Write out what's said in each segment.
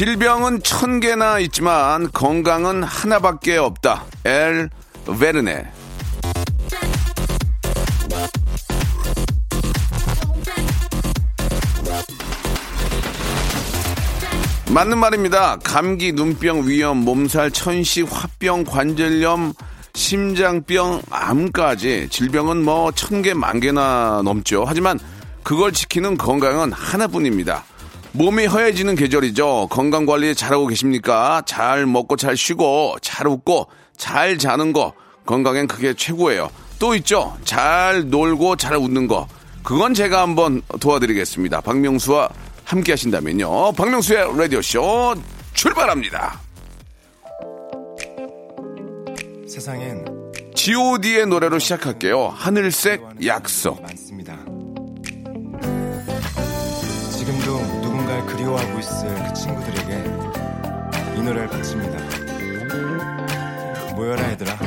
질병은 천 개나 있지만 건강은 하나밖에 없다 엘 베르네 맞는 말입니다. 감기, 눈병, 위염, 몸살, 천식, 화병, 관절염, 심장병, 암까지 질병은 뭐 천 개, 만 개나 넘죠. 하지만 그걸 지키는 건강은 하나뿐입니다. 몸이 허해지는 계절이죠. 건강 관리 잘하고 계십니까? 잘 먹고 잘 쉬고 잘 웃고 잘 자는 거 건강엔 그게 최고예요. 또 있죠. 잘 놀고 잘 웃는 거. 그건 제가 한번 도와드리겠습니다. 박명수와 함께 하신다면요. 박명수의 라디오쇼 출발합니다. 세상엔 god의 노래로 시작할게요. 하늘색 약속. 그리워하고 있을 그 친구들에게 이 노래를 바칩니다. 모여라 얘들아.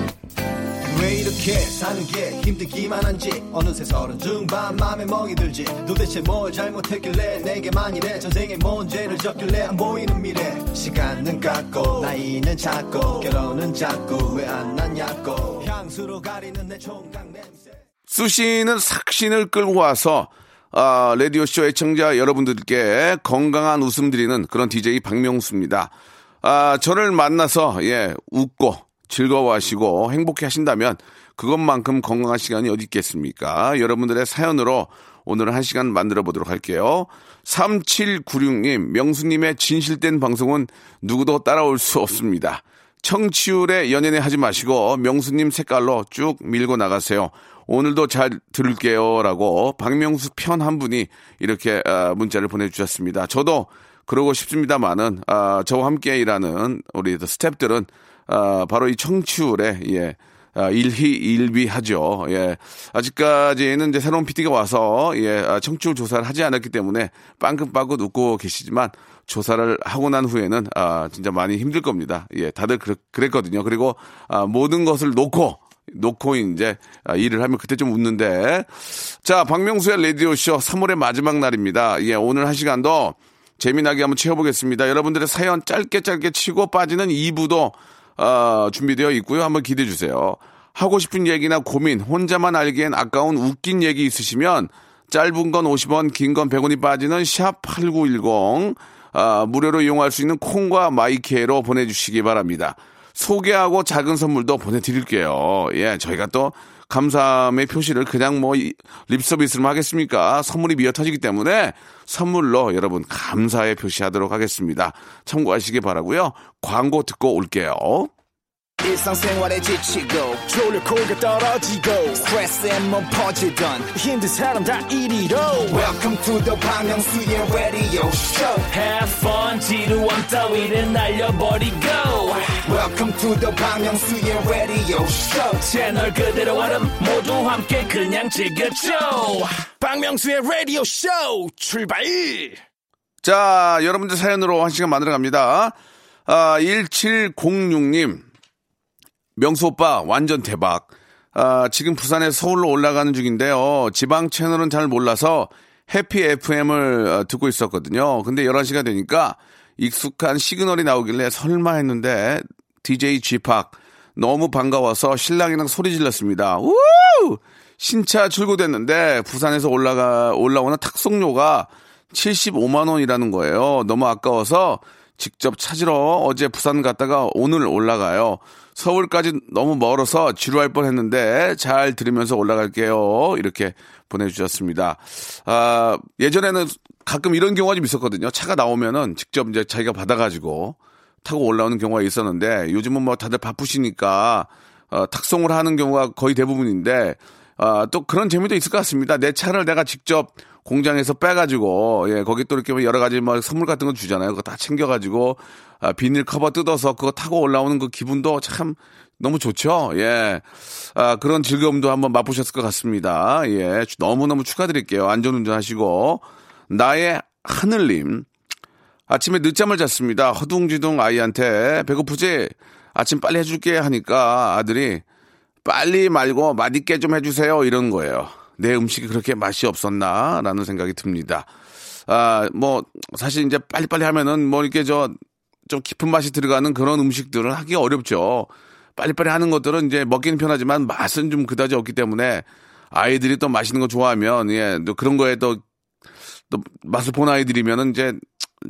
왜 이렇게 사는 게 힘들기만 한지? 어느새 서른 중반 맘에 멍이 들지. 도대체 뭘 잘못했길래 내게만 이래 전생에 뭔 죄를 졌길래 안 보이는 미래? 시간은 갔고 나이는 작고 결혼은 작고 왜 안 났냐고. 향수로 가리는 내 총각 냄새. 수시는 삭신을 끌고 와서 아, 라디오쇼 애청자 여러분들께 건강한 웃음 드리는 그런 DJ 박명수입니다. 아, 저를 만나서, 예, 웃고 즐거워하시고 행복해 하신다면 그것만큼 건강한 시간이 어디 있겠습니까? 여러분들의 사연으로 오늘 한 시간 만들어 보도록 할게요. 3796님, 명수님의 진실된 방송은 누구도 따라올 수 없습니다. 청취율에 연연해 하지 마시고 명수님 색깔로 쭉 밀고 나가세요. 오늘도 잘 들을게요. 라고 박명수 편 한 분이 이렇게 아, 문자를 보내주셨습니다. 저도 그러고 싶습니다만은 아, 저와 함께 일하는 우리 스탭들은 아, 바로 이 청취율에 예. 아, 일희일비하죠. 예. 아직까지는 이제 새로운 PD가 와서 예, 아, 청취율 조사를 하지 않았기 때문에 빵긋빵긋 웃고 계시지만 조사를 하고 난 후에는 아, 진짜 많이 힘들 겁니다. 예, 다들 그랬, 그랬거든요. 그리고 아, 모든 것을 놓고 놓고 이제 아, 일을 하면 그때 좀 웃는데 자 박명수의 라디오 쇼 3월의 마지막 날입니다. 예, 오늘 한 시간도 재미나게 한번 채워보겠습니다. 여러분들의 사연 짧게 짧게 치고 빠지는 2부도 어, 준비되어 있고요. 한번 기대해 주세요. 하고 싶은 얘기나 고민, 혼자만 알기엔 아까운 웃긴 얘기 있으시면 짧은 건 50원, 긴 건 100원이 빠지는 샵8910 아, 무료로 이용할 수 있는 콩과 마이케로 보내주시기 바랍니다. 소개하고 작은 선물도 보내드릴게요. 예, 저희가 또 감사함의 표시를 그냥 뭐 립서비스로 하겠습니까? 선물이 미어 터지기 때문에 선물로 여러분 감사의 표시하도록 하겠습니다. 참고하시기 바라고요. 광고 듣고 올게요. 일상생활에 지치고, 졸려 코가 떨어지고, 스트레스에 몸 퍼지던, 힘든 사람 다 이리로. welcome to the Bang Myung-soo's radio show Have fun 지루함 따위를 날려버리고 welcome to the Myung-soo's radio show 채널 그대로 얼음 모두 함께 그냥 즐겨줘 박명수의 라디오 쇼 출발. 자, 여러분들 사연으로 한 시간 만들어 갑니다. 아, 1706님. 명수 오빠, 완전 대박. 아, 지금 부산에 서울로 올라가는 중인데요. 지방 채널은 잘 몰라서 해피 FM을 어, 듣고 있었거든요. 근데 11시가 되니까 익숙한 시그널이 나오길래 설마 했는데 DJ G팍 너무 반가워서 신랑이랑 소리 질렀습니다. 우! 신차 출고됐는데 부산에서 올라가 올라오는 탁송료가 75만 원이라는 거예요. 너무 아까워서 직접 찾으러 어제 부산 갔다가 오늘 올라가요. 서울까지 너무 멀어서 지루할 뻔 했는데 잘 들으면서 올라갈게요. 이렇게 보내주셨습니다. 아 예전에는 가끔 이런 경우가 좀 있었거든요. 차가 나오면은 직접 이제 자기가 받아가지고 타고 올라오는 경우가 있었는데 요즘은 뭐 다들 바쁘시니까 어, 탁송을 하는 경우가 거의 대부분인데 아, 또 그런 재미도 있을 것 같습니다. 내 차를 내가 직접 공장에서 빼가지고, 예, 거기 또 이렇게 여러 가지 뭐 선물 같은 거 주잖아요. 그거 다 챙겨가지고, 아, 비닐 커버 뜯어서 그거 타고 올라오는 그 기분도 참 너무 좋죠. 예. 아, 그런 즐거움도 한번 맛보셨을 것 같습니다. 예. 너무 너무 축하드릴게요. 안전 운전 하시고. 나의 하늘님. 아침에 늦잠을 잤습니다. 허둥지둥 아이한테 배고프지? 아침 빨리 해줄게 하니까 아들이 빨리 말고 맛있게 좀 해주세요. 이런 거예요. 내 음식이 그렇게 맛이 없었나? 라는 생각이 듭니다. 아, 뭐, 사실 이제 빨리빨리 하면은 뭐 이렇게 저, 좀 깊은 맛이 들어가는 그런 음식들은 하기 어렵죠. 빨리빨리 하는 것들은 이제 먹기는 편하지만 맛은 좀 그다지 없기 때문에 아이들이 또 맛있는 거 좋아하면, 예, 또 그런 거에 또, 또 맛을 본 아이들이면은 이제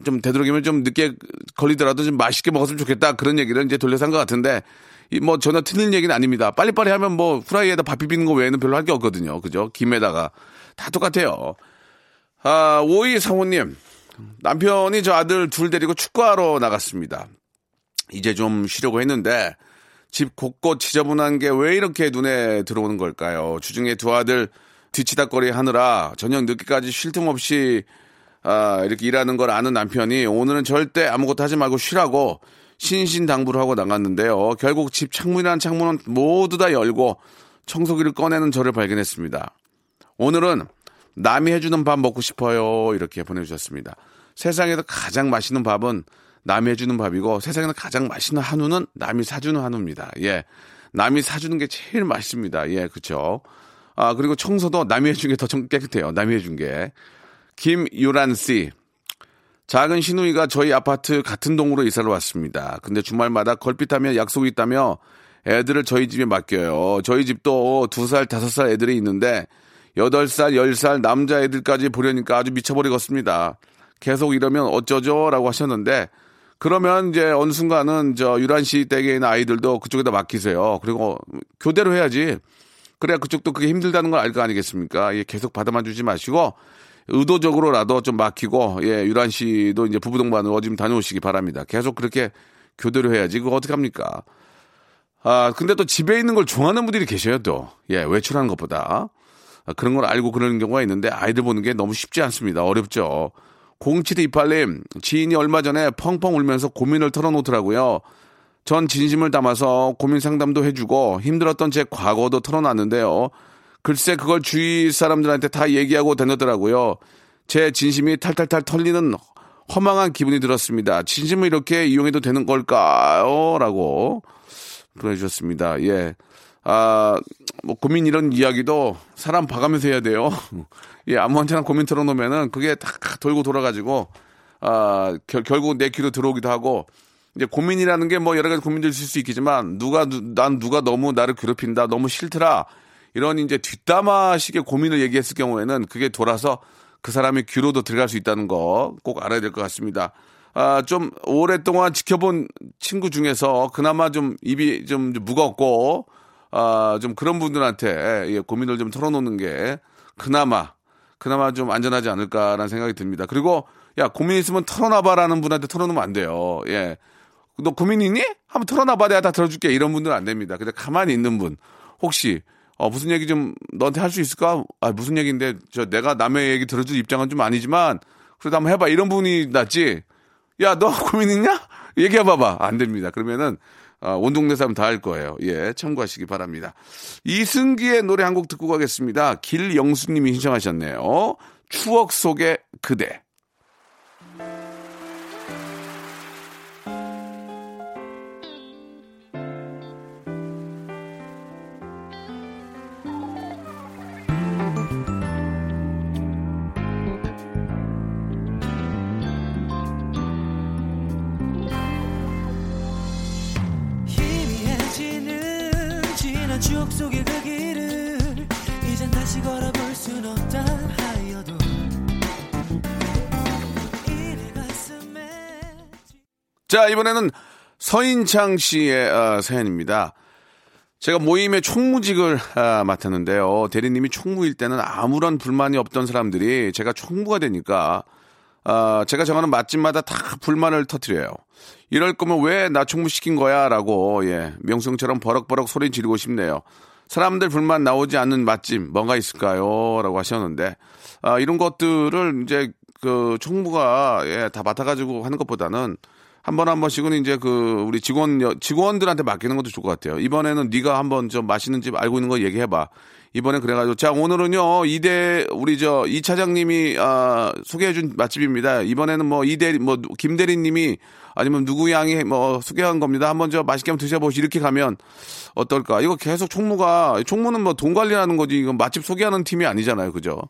좀 되도록이면 좀 늦게 걸리더라도 좀 맛있게 먹었으면 좋겠다. 그런 얘기를 이제 돌려서 한 것 같은데, 이뭐 전혀 틀린 얘기는 아닙니다. 빨리빨리 하면 뭐 후라이에다 밥 비비는 거 외에는 별로 할 게 없거든요. 그죠? 김에다가. 다 똑같아요. 아, 오이 상호님. 남편이 저 아들 둘 데리고 축구하러 나갔습니다. 이제 좀 쉬려고 했는데, 집 곳곳 지저분한 게 왜 이렇게 눈에 들어오는 걸까요? 주중에 두 아들 뒤치다거리 하느라 저녁 늦게까지 쉴 틈 없이 아, 이렇게 일하는 걸 아는 남편이 오늘은 절대 아무것도 하지 말고 쉬라고 신신당부를 하고 나갔는데요. 결국 집 창문이란 창문은 모두 다 열고 청소기를 꺼내는 저를 발견했습니다. 오늘은 남이 해주는 밥 먹고 싶어요. 이렇게 보내주셨습니다. 세상에서 가장 맛있는 밥은 남이 해주는 밥이고 세상에서 가장 맛있는 한우는 남이 사주는 한우입니다. 예. 남이 사주는 게 제일 맛있습니다. 예, 그쵸. 아, 그리고 청소도 남이 해준 게더 깨끗해요. 남이 해준 게. 김유란 씨. 작은 신우이가 저희 아파트 같은 동으로 이사를 왔습니다. 근데 주말마다 걸핏하며 약속이 있다며 애들을 저희 집에 맡겨요. 저희 집도 두 살, 다섯 살 애들이 있는데 여덟 살, 열 살 남자애들까지 보려니까 아주 미쳐버리겠습니다. 계속 이러면 어쩌죠? 라고 하셨는데 그러면 이제 어느 순간은 저 유란 씨 댁에 있는 아이들도 그쪽에다 맡기세요. 그리고 교대로 해야지. 그래야 그쪽도 그게 힘들다는 걸 알 거 아니겠습니까? 예, 계속 받아만 주지 마시고 의도적으로라도 좀 막히고 예, 유란 씨도 이제 부부 동반으로 좀 다녀오시기 바랍니다. 계속 그렇게 교대로 해야지. 그거 어떻게 합니까? 아, 근데 또 집에 있는 걸 좋아하는 분들이 계셔요, 또. 예, 외출하는 것보다. 아, 그런 걸 알고 그러는 경우가 있는데 아이들 보는 게 너무 쉽지 않습니다. 어렵죠. 0728님, 지인이 얼마 전에 펑펑 울면서 고민을 털어놓더라고요. 전 진심을 담아서 고민 상담도 해주고 힘들었던 제 과거도 털어놨는데요. 글쎄 그걸 주위 사람들한테 다 얘기하고 다녔더라고요. 제 진심이 탈탈탈 털리는 허망한 기분이 들었습니다. 진심을 이렇게 이용해도 되는 걸까요? 라고 보내주셨습니다. 예. 아, 뭐, 고민 이런 이야기도 사람 봐가면서 해야 돼요. 예, 아무한테나 고민 털어놓으면은 그게 다 돌고 돌아가지고, 아, 결, 결국 내 귀로 들어오기도 하고, 이제 고민이라는 게 뭐 여러 가지 고민들 있을 수 있겠지만, 누가, 난 누가 너무 나를 괴롭힌다, 너무 싫더라, 이런 이제 뒷담화식의 고민을 얘기했을 경우에는 그게 돌아서 그 사람의 귀로도 들어갈 수 있다는 거 꼭 알아야 될 것 같습니다. 아, 좀 오랫동안 지켜본 친구 중에서 그나마 좀 입이 좀 무겁고, 아, 좀 그런 분들한테 예, 고민을 좀 털어놓는 게 그나마, 그나마 좀 안전하지 않을까라는 생각이 듭니다. 그리고 야, 고민 있으면 털어놔봐라는 분한테 털어놓으면 안 돼요. 예. 너 고민 있니? 한번 털어놔봐. 내가 다 들어줄게. 이런 분들은 안 됩니다. 근데 가만히 있는 분. 혹시, 어, 무슨 얘기 좀 너한테 할 수 있을까? 아, 무슨 얘기인데, 저 내가 남의 얘기 들어줄 입장은 좀 아니지만, 그래도 한번 해봐. 이런 분이 낫지. 야, 너 고민 있냐? 얘기해봐봐. 안 됩니다. 그러면은, 어, 온 동네 사람 다 할 거예요. 예, 참고하시기 바랍니다. 이승기의 노래 한 곡 듣고 가겠습니다. 길영수님이 신청하셨네요. 추억 속의 그대. 자, 이번에는 서인창 씨의 어, 사연입니다. 제가 모임의 총무직을 아, 맡았는데요. 대리님이 총무일 때는 아무런 불만이 없던 사람들이 제가 총무가 되니까 아, 제가 정하는 맛집마다 다 불만을 터트려요. 이럴 거면 왜 나 총무 시킨 거야? 라고, 예, 명성처럼 버럭버럭 소리 지르고 싶네요. 사람들 불만 나오지 않는 맛집 뭐가 있을까요? 라고 하셨는데, 아, 이런 것들을 이제 그 총무가 예, 다 맡아가지고 하는 것보다는 한번한 번씩은 이제 그 우리 직원 직원들한테 맡기는 것도 좋을 것 같아요. 이번에는 네가 한번 좀 맛있는 집 알고 있는 거 얘기해 봐. 이번에 그래가지고 자 오늘은요 이대 우리 저 이 차장님이 아, 소개해준 맛집입니다. 이번에는 뭐 이대 뭐 김 대리님이 아니면 누구 양이 뭐 소개한 겁니다. 한번 저 맛있게 한번 드셔보시 이렇게 가면 어떨까? 이거 계속 총무가 총무는 뭐 돈 관리하는 거지 이건 맛집 소개하는 팀이 아니잖아요, 그죠?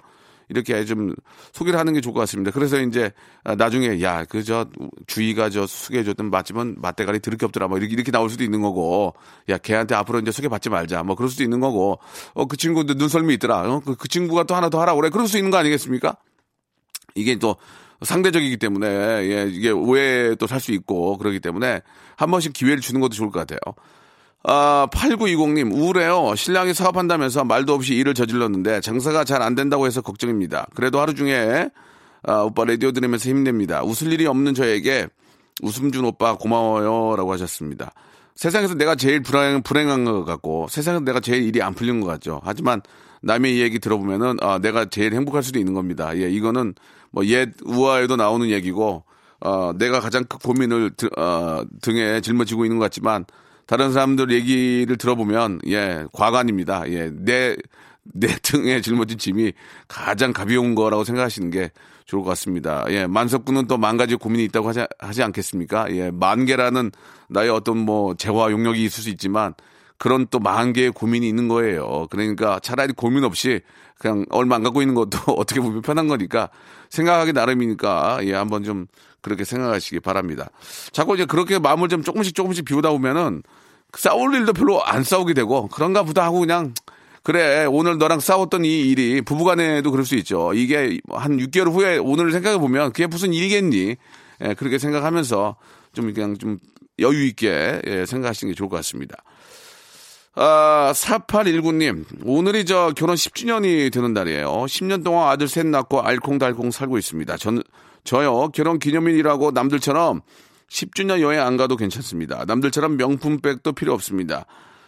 이렇게 좀 소개를 하는 게 좋을 것 같습니다. 그래서 이제 나중에 야 그 저 주희가 저 소개해줬던 맛집은 맛대가리 드럽게 없더라 뭐 이렇게, 이렇게 나올 수도 있는 거고 야 걔한테 앞으로 이제 소개받지 말자 뭐 그럴 수도 있는 거고 어 그 친구도 눈썰미 있더라 어? 그, 그 친구가 또 하나 더 하라 그래 그럴 수 있는 거 아니겠습니까? 이게 또 상대적이기 때문에 예 이게 오해도 살 수 있고 그러기 때문에 한 번씩 기회를 주는 것도 좋을 것 같아요. 아, 8920님, 우울해요. 신랑이 사업한다면서 말도 없이 일을 저질렀는데 장사가 잘 안 된다고 해서 걱정입니다. 그래도 하루 중에 아, 오빠 라디오 들으면서 힘냅니다. 웃을 일이 없는 저에게 웃음 준 오빠 고마워요. 라고 하셨습니다. 세상에서 내가 제일 불행, 불행한 것 같고 세상에서 내가 제일 일이 안 풀린 것 같죠. 하지만 남의 얘기 들어보면은 아, 내가 제일 행복할 수도 있는 겁니다. 예, 이거는 뭐 옛 우화에도 나오는 얘기고 어, 내가 가장 큰 고민을 드, 어, 등에 짊어지고 있는 것 같지만 다른 사람들 얘기를 들어보면 예 과관입니다. 예내내 내 등에 짊어진 짐이 가장 가벼운 거라고 생각하시는 게 좋을 것 같습니다. 예 만석군은 또 만 가지 고민이 있다고 하지, 하지 않겠습니까? 예 만 개라는 나의 어떤 뭐 재화 용력이 있을 수 있지만 그런 또 만 개의 고민이 있는 거예요. 그러니까 차라리 고민 없이 그냥 얼마 안 갖고 있는 것도 어떻게 보면 편한 거니까 생각하기 나름이니까 예 한번 좀 그렇게 생각하시기 바랍니다. 자꾸 이제 그렇게 마음을 좀 조금씩 조금씩 비우다 보면은 싸울 일도 별로 안 싸우게 되고 그런가 보다 하고 그냥 그래 오늘 너랑 싸웠던 이 일이 부부간에도 그럴 수 있죠. 이게 한 6개월 후에 오늘 생각해 보면 그게 무슨 일이겠니? 예, 그렇게 생각하면서 좀 그냥 좀 여유 있게 예, 생각하시는 게 좋을 것 같습니다. 아, 4819님, 오늘이 저 결혼 10주년이 되는 날이에요. 10년 동안 아들 셋 낳고 알콩달콩 살고 있습니다. 전, 저요, 결혼 기념일이라고 남들처럼 10주년 여행 안 가도 괜찮습니다. 남들처럼 명품백도 필요 없습니다.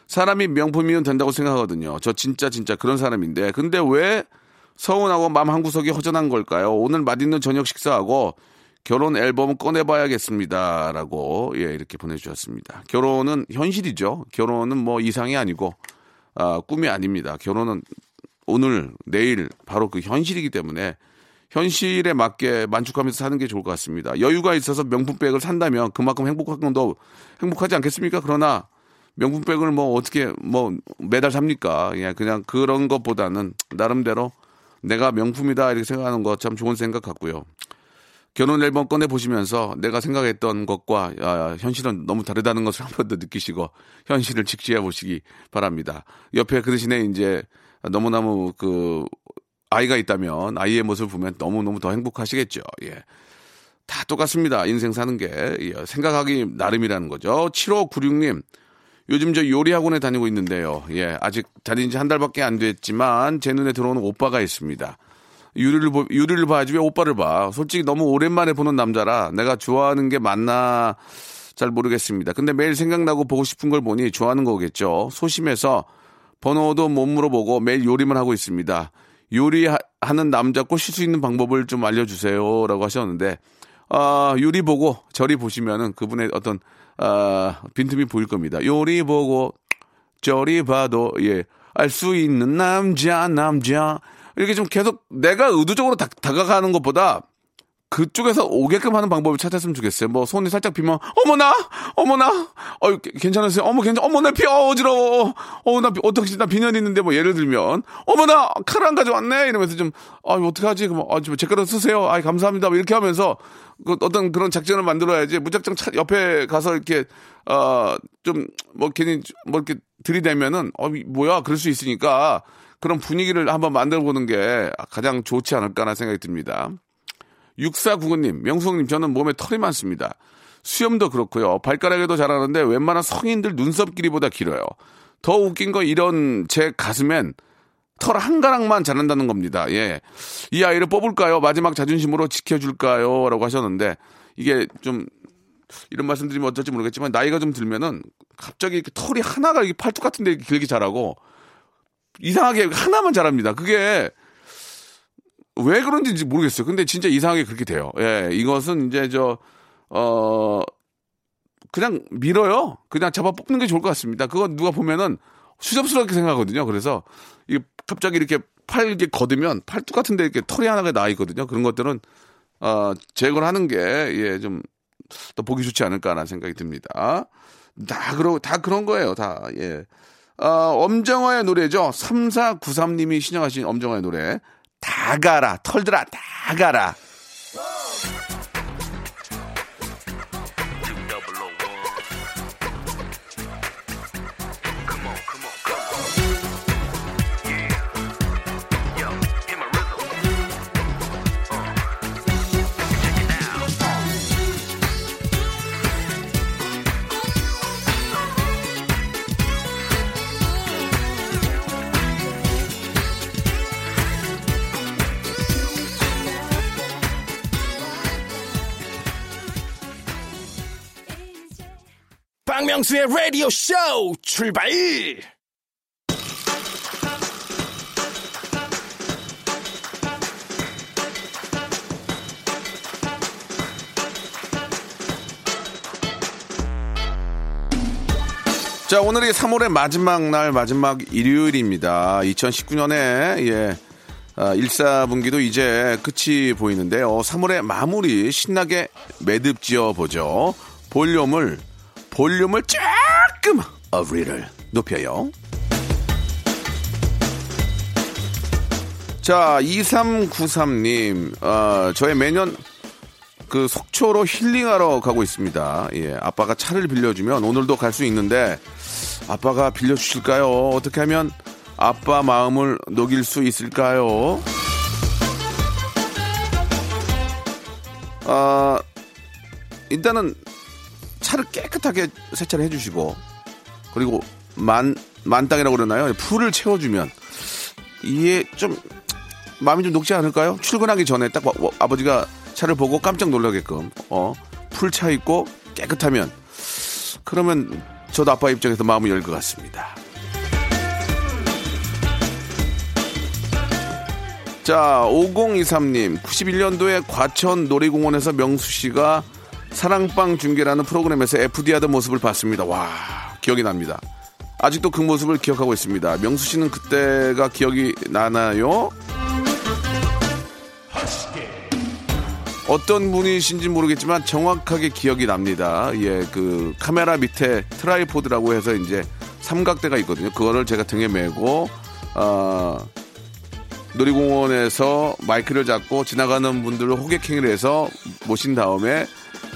사람이 명품이면 된다고 생각하거든요. 저 진짜 진짜 그런 사람인데. 근데 왜 서운하고 마음 한구석이 허전한 걸까요? 오늘 맛있는 저녁 식사하고 결혼 앨범 꺼내봐야겠습니다. 라고, 예, 이렇게 보내주셨습니다. 결혼은 현실이죠. 결혼은 뭐 이상이 아니고, 아, 꿈이 아닙니다. 결혼은 오늘, 내일, 바로 그 현실이기 때문에 현실에 맞게 만족하면서 사는 게 좋을 것 같습니다. 여유가 있어서 명품백을 산다면 그만큼 행복한 건도 행복하지 않겠습니까? 그러나 명품백을 뭐 어떻게 뭐 매달 삽니까? 예, 그냥 그런 것보다는 나름대로 내가 명품이다 이렇게 생각하는 거 참 좋은 생각 같고요. 결혼 앨범 꺼내 보시면서 내가 생각했던 것과 야, 현실은 너무 다르다는 것을 한 번 더 느끼시고 현실을 직시해 보시기 바랍니다. 옆에 그 대신에 이제 너무너무 그 아이가 있다면 아이의 모습을 보면 너무너무 더 행복하시겠죠. 예. 다 똑같습니다. 인생 사는 게. 예. 생각하기 나름이라는 거죠. 7596님. 요즘 저 요리 학원에 다니고 있는데요. 예. 아직 다닌 지 한 달밖에 안 됐지만 제 눈에 들어오는 오빠가 있습니다. 유리를, 보, 유리를 봐야지 왜 오빠를 봐. 솔직히 너무 오랜만에 보는 남자라 내가 좋아하는 게 맞나 잘 모르겠습니다. 근데 매일 생각나고 보고 싶은 걸 보니 좋아하는 거겠죠. 소심해서 번호도 못 물어보고 매일 요리만 하고 있습니다. 요리하는 남자 꼬실 수 있는 방법을 좀 알려주세요. 라고 하셨는데, 아, 요리 보고 저리 보시면은 그분의 어떤, 아, 빈틈이 보일 겁니다. 요리 보고 저리 봐도, 예, 알 수 있는 남자, 남자. 이렇게 좀 계속 내가 의도적으로 다, 다가가는 것보다 그쪽에서 오게끔 하는 방법을 찾았으면 좋겠어요. 뭐 손이 살짝 비면 어머나 어머나 어 괜찮으세요? 어머 괜찮 어머 나피 어, 어지러워 어나 어떻게 나 비늘 있는데 뭐 예를 들면 어머나 칼 안 가져왔네 이러면서 좀아 어떡하지 그럼 아, 제 거로 쓰세요. 아 감사합니다. 뭐 이렇게 하면서 그 어떤 그런 작전을 만들어야지 무작정 차, 옆에 가서 이렇게 어 좀 뭐 괜히 뭐 이렇게 들이대면은 어 뭐야 그럴 수 있으니까 그런 분위기를 한번 만들어 보는 게 가장 좋지 않을까라는 생각이 듭니다. 6499님, 명성님, 저는 몸에 털이 많습니다. 수염도 그렇고요. 발가락에도 자라는데 웬만한 성인들 눈썹 길이보다 길어요. 더 웃긴 건 이런 제 가슴엔 털 한 가락만 자란다는 겁니다. 예. 이 아이를 뽑을까요? 마지막 자존심으로 지켜줄까요? 라고 하셨는데 이게 좀 이런 말씀 드리면 어떨지 모르겠지만 나이가 좀 들면은 갑자기 이렇게 털이 하나가 이렇게 팔뚝 같은 데 길게 자라고 이상하게 하나만 잘합니다. 그게 왜 그런지 모르겠어요. 근데 진짜 이상하게 그렇게 돼요. 예, 이것은 이제 저, 어, 그냥 밀어요. 그냥 잡아 뽑는 게 좋을 것 같습니다. 그건 누가 보면은 수접스럽게 생각하거든요. 그래서 이 갑자기 이렇게 팔 이렇게 걷으면 팔뚝 같은데 이렇게 털이 하나가 나 있거든요. 그런 것들은 어, 제거를 하는 게 예, 좀 더 보기 좋지 않을까라는 생각이 듭니다. 다 그러 다 그런 거예요. 다 예. 어, 엄정화의 노래죠. 3493님이 신청하신 엄정화의 노래. 다 가라. 털들아, 다 가라. 박명수의 라디오 쇼 출발! 자, 오늘이 3월의 마지막 날, 마지막 일요일입니다. 2019년에, 예, 아, 1사분기도 이제 끝이 보이는데요. 3월의 마무리 신나게 매듭 지어 보죠. 볼륨을, 볼륨을 조금 어리를 높여요. 자, 2393님, 어, 저의 매년 그 속초로 힐링하러 가고 있습니다. 예, 아빠가 차를 빌려주면 오늘도 갈 수 있는데 아빠가 빌려주실까요? 어떻게 하면 아빠 마음을 녹일 수 있을까요? 아, 일단은 차를 깨끗하게 세차를 해주시고 그리고 만 만땅이라고 그러나요? 풀을 채워주면 이게 좀 마음이 좀 녹지 않을까요? 출근하기 전에 딱 아버지가 차를 보고 깜짝 놀라게끔 어, 풀 차 있고 깨끗하면 그러면 저도 아빠 입장에서 마음이 열 것 같습니다. 자, 5023님, 91년도에 과천 놀이공원에서 명수 씨가 사랑방 중계라는 프로그램에서 FD 하던 모습을 봤습니다. 와, 기억이 납니다. 아직도 그 모습을 기억하고 있습니다. 명수 씨는 그때가 기억이 나나요? 어떤 분이신지 모르겠지만 정확하게 기억이 납니다. 예, 그 카메라 밑에 tripod이라고 해서 이제 삼각대가 있거든요. 그거를 제가 등에 메고 어, 놀이공원에서 마이크를 잡고 지나가는 분들을 호객행위를 해서 모신 다음에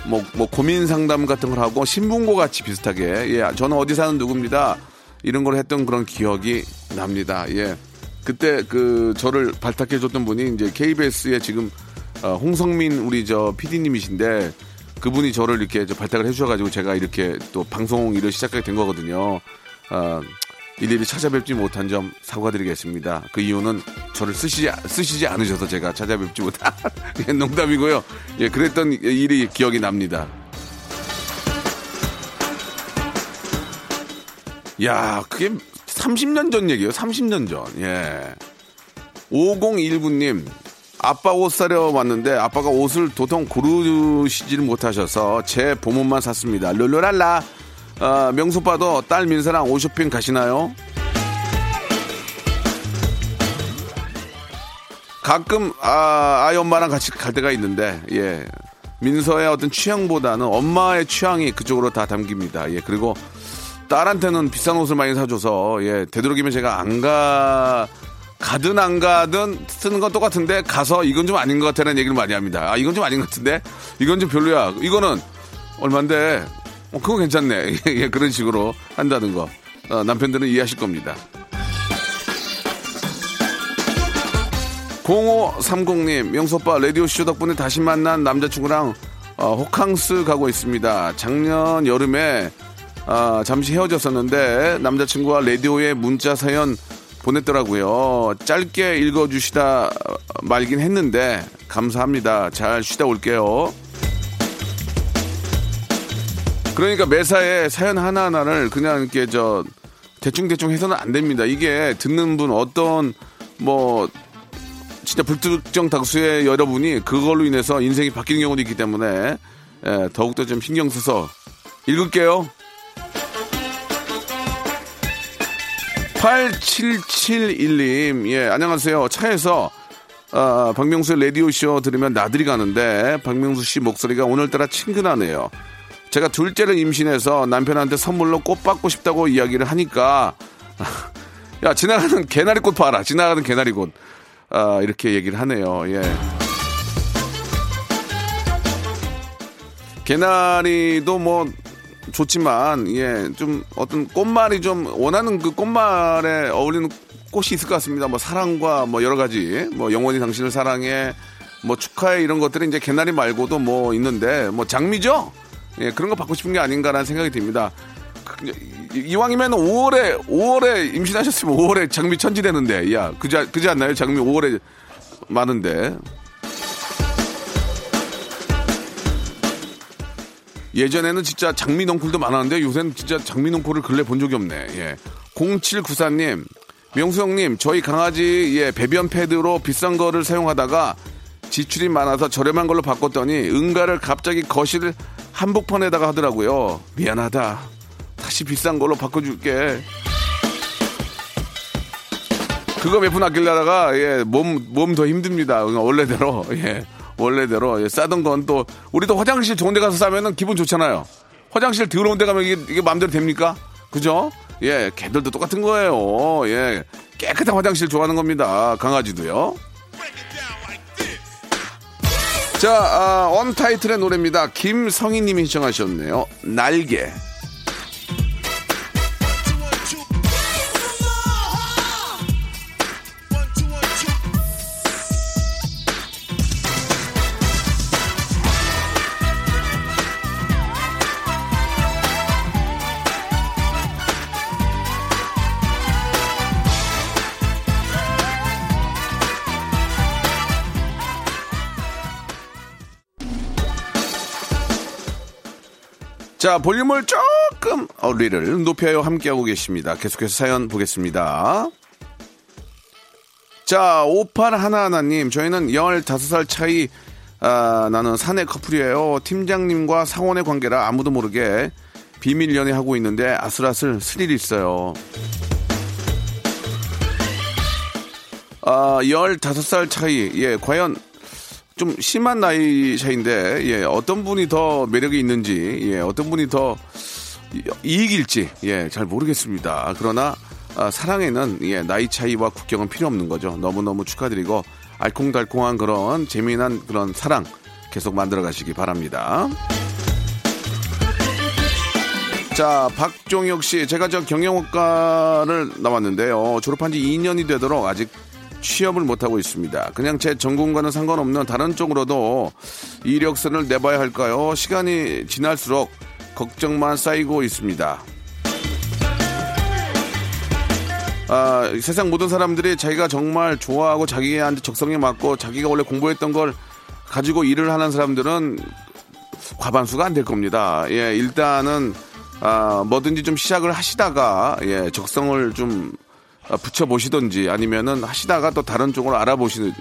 뭐, 뭐 고민 상담 같은 걸 하고 신문고 같이 비슷하게 예, 저는 어디 사는 누구입니다. 이런 걸 했던 그런 기억이 납니다. 예. 그때 그 저를 발탁해 줬던 분이 이제 KBS에 지금 어, 홍성민 우리 저 PD님이신데 그분이 저를 이렇게 저 발탁을 해주셔가지고 제가 이렇게 또 방송 일을 시작하게 된 거거든요. 어, 일일이 찾아뵙지 못한 점 사과드리겠습니다. 그 이유는 저를 쓰시지, 쓰시지 않으셔서 제가 찾아뵙지 못한 예, 농담이고요. 예, 그랬던 일이 기억이 납니다. 야, 그게 30년 전 얘기예요. 30년 전. 예. 5019님, 아빠 옷 사려 왔는데 아빠가 옷을 도통 고르시지를 못하셔서 제 보문만 샀습니다. 룰루랄라. 아, 명수빠도 딸 민서랑 옷 쇼핑 가시나요? 가끔 아, 아이 엄마랑 같이 갈 때가 있는데 예 민서의 어떤 취향보다는 엄마의 취향이 그쪽으로 다 담깁니다. 예 그리고 딸한테는 비싼 옷을 많이 사줘서 예 되도록이면 제가 안 가 가든 안 가든 쓰는 건 똑같은데 가서 이건 좀 아닌 것 같다는 얘기를 많이 합니다. 아 이건 좀 아닌 것 같은데 이건 좀 별로야. 이거는 얼마인데 어, 그거 괜찮네. 예 그런 식으로 한다는 거 어, 남편들은 이해하실 겁니다. 0530님, 명소빠 라디오쇼 덕분에 다시 만난 남자친구랑 어, 호캉스 가고 있습니다. 작년 여름에 아, 잠시 헤어졌었는데 남자친구와 라디오에 문자 사연 보냈더라고요. 짧게 읽어주시다 말긴 했는데 감사합니다. 잘 쉬다 올게요. 그러니까 매사에 사연 하나하나를 그냥 이렇게 저 대충대충 해서는 안 됩니다. 이게 듣는 분 어떤 뭐 진짜 불특정 다수의 여러분이 그걸로 인해서 인생이 바뀌는 경우도 있기 때문에 예, 더욱더 좀 신경 써서 읽을게요. 8771님, 예, 안녕하세요. 차에서, 아, 박명수의 라디오쇼 들으면 나들이 가는데, 박명수 씨 목소리가 오늘따라 친근하네요. 제가 둘째를 임신해서 남편한테 선물로 꽃 받고 싶다고 이야기를 하니까, 야, 지나가는 개나리꽃 봐라. 지나가는 개나리꽃. 아, 이렇게 얘기를 하네요. 예. 개나리도 뭐 좋지만 예 좀 어떤 꽃말이 좀 원하는 그 꽃말에 어울리는 꽃이 있을 것 같습니다. 뭐 사랑과 뭐 여러 가지 뭐 영원히 당신을 사랑해 뭐 축하해 이런 것들이 이제 개나리 말고도 뭐 있는데 뭐 장미죠? 예 그런 거 받고 싶은 게 아닌가라는 생각이 듭니다. 그, 이왕이면 5월에 5월에 임신하셨으면 5월에 장미 천지 되는데 야 그지 그지 않나요? 장미 5월에 많은데 예전에는 진짜 장미 넝쿨도 많았는데 요새는 진짜 장미 넝쿨을 근래 본 적이 없네. 예. 0794님, 명수 형님, 저희 강아지 예, 배변 패드로 비싼 거를 사용하다가 지출이 많아서 저렴한 걸로 바꿨더니 응가를 갑자기 거실 한복판에다가 하더라고요. 미안하다. 다시 비싼 걸로 바꿔줄게. 그거 몇푼 아끼려다가 예, 몸 몸 더 힘듭니다. 원래대로 예. 원래대로 예, 싸던 건 또 우리도 화장실 좋은 데 가서 싸면은 기분 좋잖아요. 화장실 더러운 데 가면 이게, 이게 마음대로 됩니까? 그죠? 예, 개들도 똑같은 거예요. 예, 깨끗한 화장실 좋아하는 겁니다. 강아지도요. 자, 아, 언타이틀의 노래입니다. 김성희 님이 신청하셨네요. 날개. 자, 볼륨을 조금 어리를 높여요 함께하고 계십니다. 계속해서 사연 보겠습니다. 자, 5811님, 저희는 15살 차이 아, 나는 사내 커플이에요. 팀장님과 상원의 관계라 아무도 모르게 비밀 연애하고 있는데 아슬아슬 스릴 있어요. 아, 15살 차이. 예, 과연 좀 심한 나이 차인데 예, 어떤 분이 더 매력이 있는지 예, 어떤 분이 더 이익일지 예, 잘 모르겠습니다. 그러나 아, 사랑에는 예, 나이 차이와 국경은 필요 없는 거죠. 너무너무 축하드리고 알콩달콩한 그런 재미난 그런 사랑 계속 만들어 가시기 바랍니다. 자, 박종혁 씨, 제가 저 경영학과를 나왔는데요. 졸업한 지 2년이 되도록 아직 취업을 못하고 있습니다. 그냥 제 전공과는 상관없는 다른 쪽으로도 이력서를 내봐야 할까요? 시간이 지날수록 걱정만 쌓이고 있습니다. 아, 세상 모든 사람들이 자기가 정말 좋아하고 자기한테 적성에 맞고 자기가 원래 공부했던 걸 가지고 일을 하는 사람들은 과반수가 안 될 겁니다. 예, 일단은 아, 뭐든지 좀 시작을 하시다가 예, 적성을 좀 아, 붙여 보시던지 아니면은 하시다가 또 다른 쪽으로 알아보시는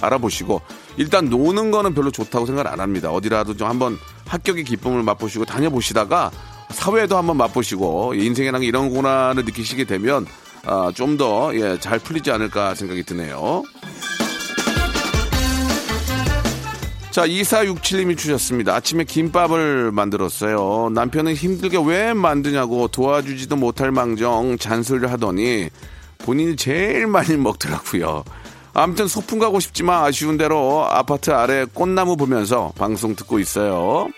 알아보시고 일단 노는 거는 별로 좋다고 생각 안 합니다. 어디라도 좀 한번 합격의 기쁨을 맛보시고 다녀보시다가 사회도 한번 맛보시고 인생이라는 게 이런 거구나를 느끼시게 되면 아, 좀 더 예, 잘 풀리지 않을까 생각이 드네요. 자, 2467님이 주셨습니다. 아침에 김밥을 만들었어요. 남편은 힘들게 왜 만드냐고 도와주지도 못할 망정 잔소리를 하더니 본인이 제일 많이 먹더라고요. 아무튼 소풍 가고 싶지만 아쉬운 대로 아파트 아래 꽃나무 보면서 방송 듣고 있어요.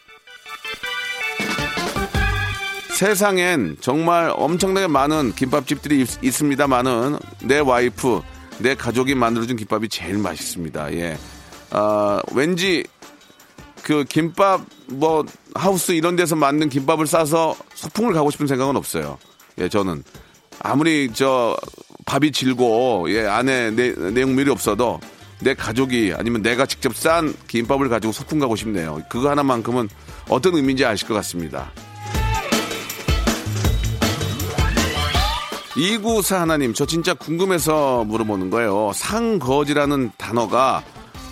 세상엔 정말 엄청나게 많은 김밥집들이 있, 있습니다만은 내 와이프, 내 가족이 만들어준 김밥이 제일 맛있습니다. 예. 아, 왠지 그 김밥 뭐 하우스 이런 데서 만든 김밥을 싸서 소풍을 가고 싶은 생각은 없어요. 예, 저는 아무리 저 밥이 질고 예 안에 내, 내용물이 없어도 내 가족이 아니면 내가 직접 싼 김밥을 가지고 소풍 가고 싶네요. 그거 하나만큼은 어떤 의미인지 아실 것 같습니다. 이구사 하나님, 저 진짜 궁금해서 물어보는 거예요. 상거지라는 단어가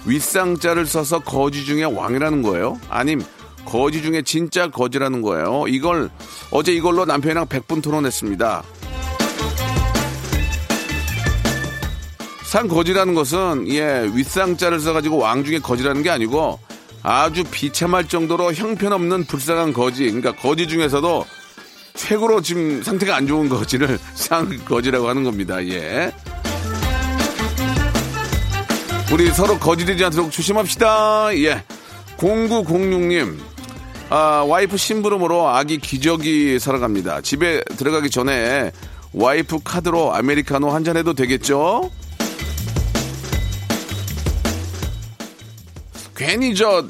윗상자를 써서 거지 중에 왕이라는 거예요? 아님 거지 중에 진짜 거지라는 거예요? 이걸 어제 이걸로 남편이랑 100분 토론했습니다. 상거지라는 것은 예 윗상자를 써가지고 왕 중에 거지라는 게 아니고 아주 비참할 정도로 형편없는 불쌍한 거지. 그러니까 거지 중에서도 최고로 지금 상태가 안 좋은 거지를 상 거지라고 하는 겁니다. 예. 우리 서로 거지되지 않도록 조심합시다. 예. 0906님, 아, 와이프 심부름으로 아기 기저귀 사러 갑니다. 집에 들어가기 전에 와이프 카드로 아메리카노 한 잔 해도 되겠죠? 괜히 저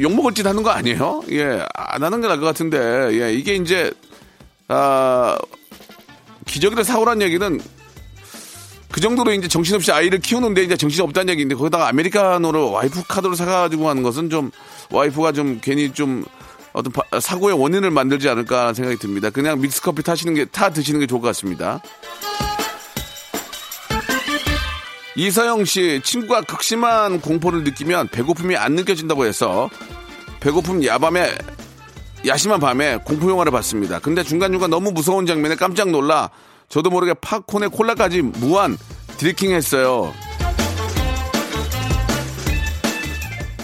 욕먹을 짓 하는 거 아니에요? 예, 안 하는 게 나을 것 같은데, 예, 이게 이제, 아, 기저귀를 사오란 얘기는 그 정도로 이제 정신없이 아이를 키우는데 이제 정신이 없다는 얘기인데 거기다가 아메리카노를 와이프 카드로 사가지고 하는 것은 좀 와이프가 좀 괜히 좀 어떤 바- 사고의 원인을 만들지 않을까 생각이 듭니다. 그냥 믹스커피 타시는 게, 타 드시는 게 좋을 것 같습니다. 이서영 씨, 친구가 극심한 공포를 느끼면 배고픔이 안 느껴진다고 해서 배고픔 야밤에 야심한 밤에 공포 영화를 봤습니다. 근데 중간중간 너무 무서운 장면에 깜짝 놀라 저도 모르게 팝콘에 콜라까지 무한 드리킹 했어요.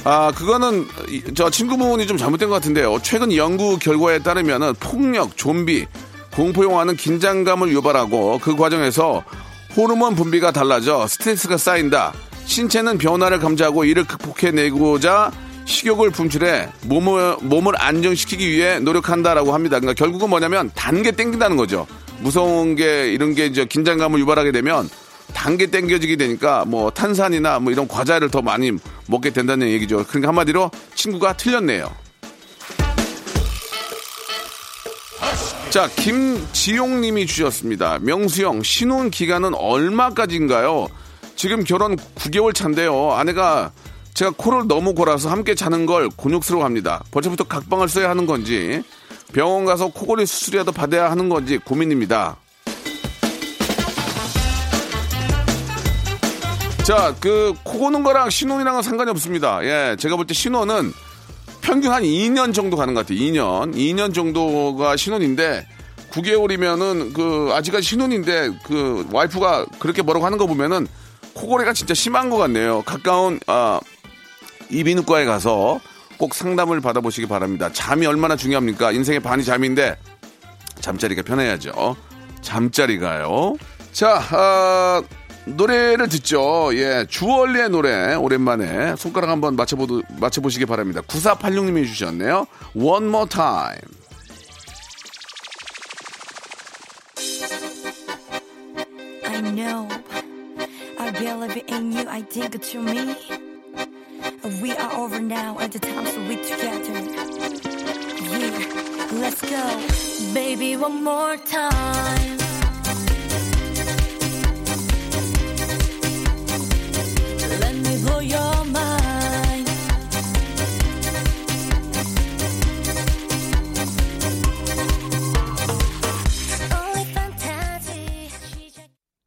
아, 그거는 이- 저 친구분이 좀 잘못된 것 같은데요. 최근 연구 결과에 따르면은 폭력, 좀비, 공포 영화는 긴장감을 유발하고 그 과정에서 호르몬 분비가 달라져 스트레스가 쌓인다. 신체는 변화를 감지하고 이를 극복해내고자 식욕을 분출해 몸을, 몸을 안정시키기 위해 노력한다라고 합니다. 그러니까 결국은 뭐냐면 단게 땡긴다는 거죠. 무서운 게 이런 게 이제 긴장감을 유발하게 되면 단게 땡겨지게 되니까 뭐 탄산이나 뭐 이런 과자를 더 많이 먹게 된다는 얘기죠. 그러니까 한마디로 친구가 틀렸네요. 자, 김지용 님이 주셨습니다. 명수형, 신혼 기간은 얼마까지인가요? 지금 결혼 9개월 차인데요. 아내가 제가 코를 너무 골아서 함께 자는 걸 곤욕스러워 합니다. 벌써부터 각방을 써야 하는 건지, 병원 가서 코골이 수술이라도 받아야 하는 건지 고민입니다. 자, 그, 코 고는 거랑 신혼이랑은 상관이 없습니다. 예, 제가 볼 때 신혼은 평균 한 2년 정도 가는 것 같아요. 2년. 2년 정도가 신혼인데 9개월이면은 그 아직까지 신혼인데 그 와이프가 그렇게 뭐라고 하는 거 보면은 코골이가 진짜 심한 것 같네요. 가까운 아 이비인후과에 가서 꼭 상담을 받아보시기 바랍니다. 잠이 얼마나 중요합니까? 인생의 반이 잠인데 잠자리가 편해야죠. 잠자리가요. 자, 아, 노래를 듣죠. 예, 주얼리의 노래 오랜만에 손가락 한번 맞춰보 맞춰보시기 바랍니다. 9486님이 주셨네요. One more time.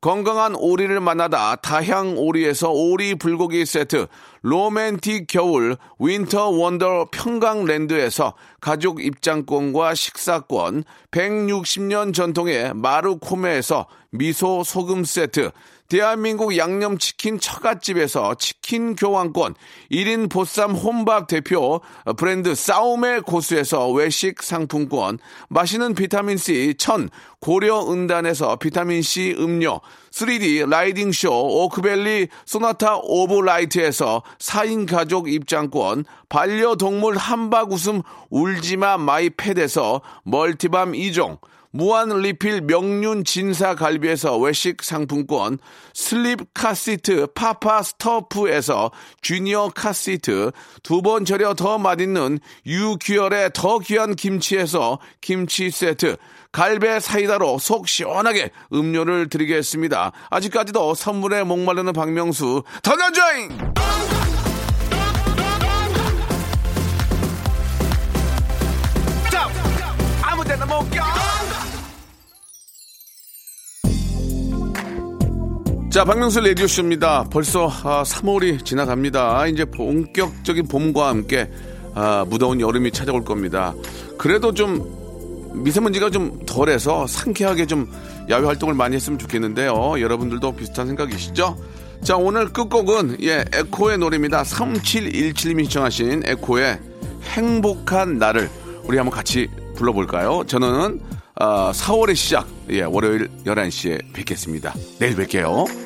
건강한 오리를 만나다 다향 오리에서 오리 불고기 세트, 로맨틱 겨울 winter wonder 평강랜드에서 가족 입장권과 식사권, 160년 전통의 마루코메에서 미소 소금 세트, 대한민국 양념치킨 처갓집에서 치킨 교환권, 1인 보쌈 혼밥 대표 브랜드 싸움의 고수에서 외식 상품권, 마시는 비타민C 천 고려은단에서 비타민C 음료, 3D 라이팅쇼 오크밸리 소나타 오브 라이트에서 4인 가족 입장권, 반려동물 함박웃음 울지마 마이 펫에서 멀티밤 2종, 무한 리필 명륜 진사 갈비에서 외식 상품권, 슬립 카시트 파파 스토프에서 주니어 카시트, 두 번 절여 더 맛있는 유퀴얼의 더 귀한 김치에서 김치 세트, 갈배 사이다로 속 시원하게 음료를 드리겠습니다. 아직까지도 선물에 목마르는 박명수, 더나조잉! 껴! 자, 박명수 라디오쇼입니다. 벌써 아, 3월이 지나갑니다. 이제 본격적인 봄과 함께 아, 무더운 여름이 찾아올 겁니다. 그래도 좀 미세먼지가 좀 덜해서 상쾌하게 좀 야외 활동을 많이 했으면 좋겠는데요. 여러분들도 비슷한 생각이시죠? 자, 오늘 끝곡은 예, 에코의 노래입니다. 3717님이 신청하신 에코의 행복한 나를 우리 한번 같이 불러볼까요? 저는 아, 4월의 시작, 예, 월요일 11시에 뵙겠습니다. 내일 뵐게요.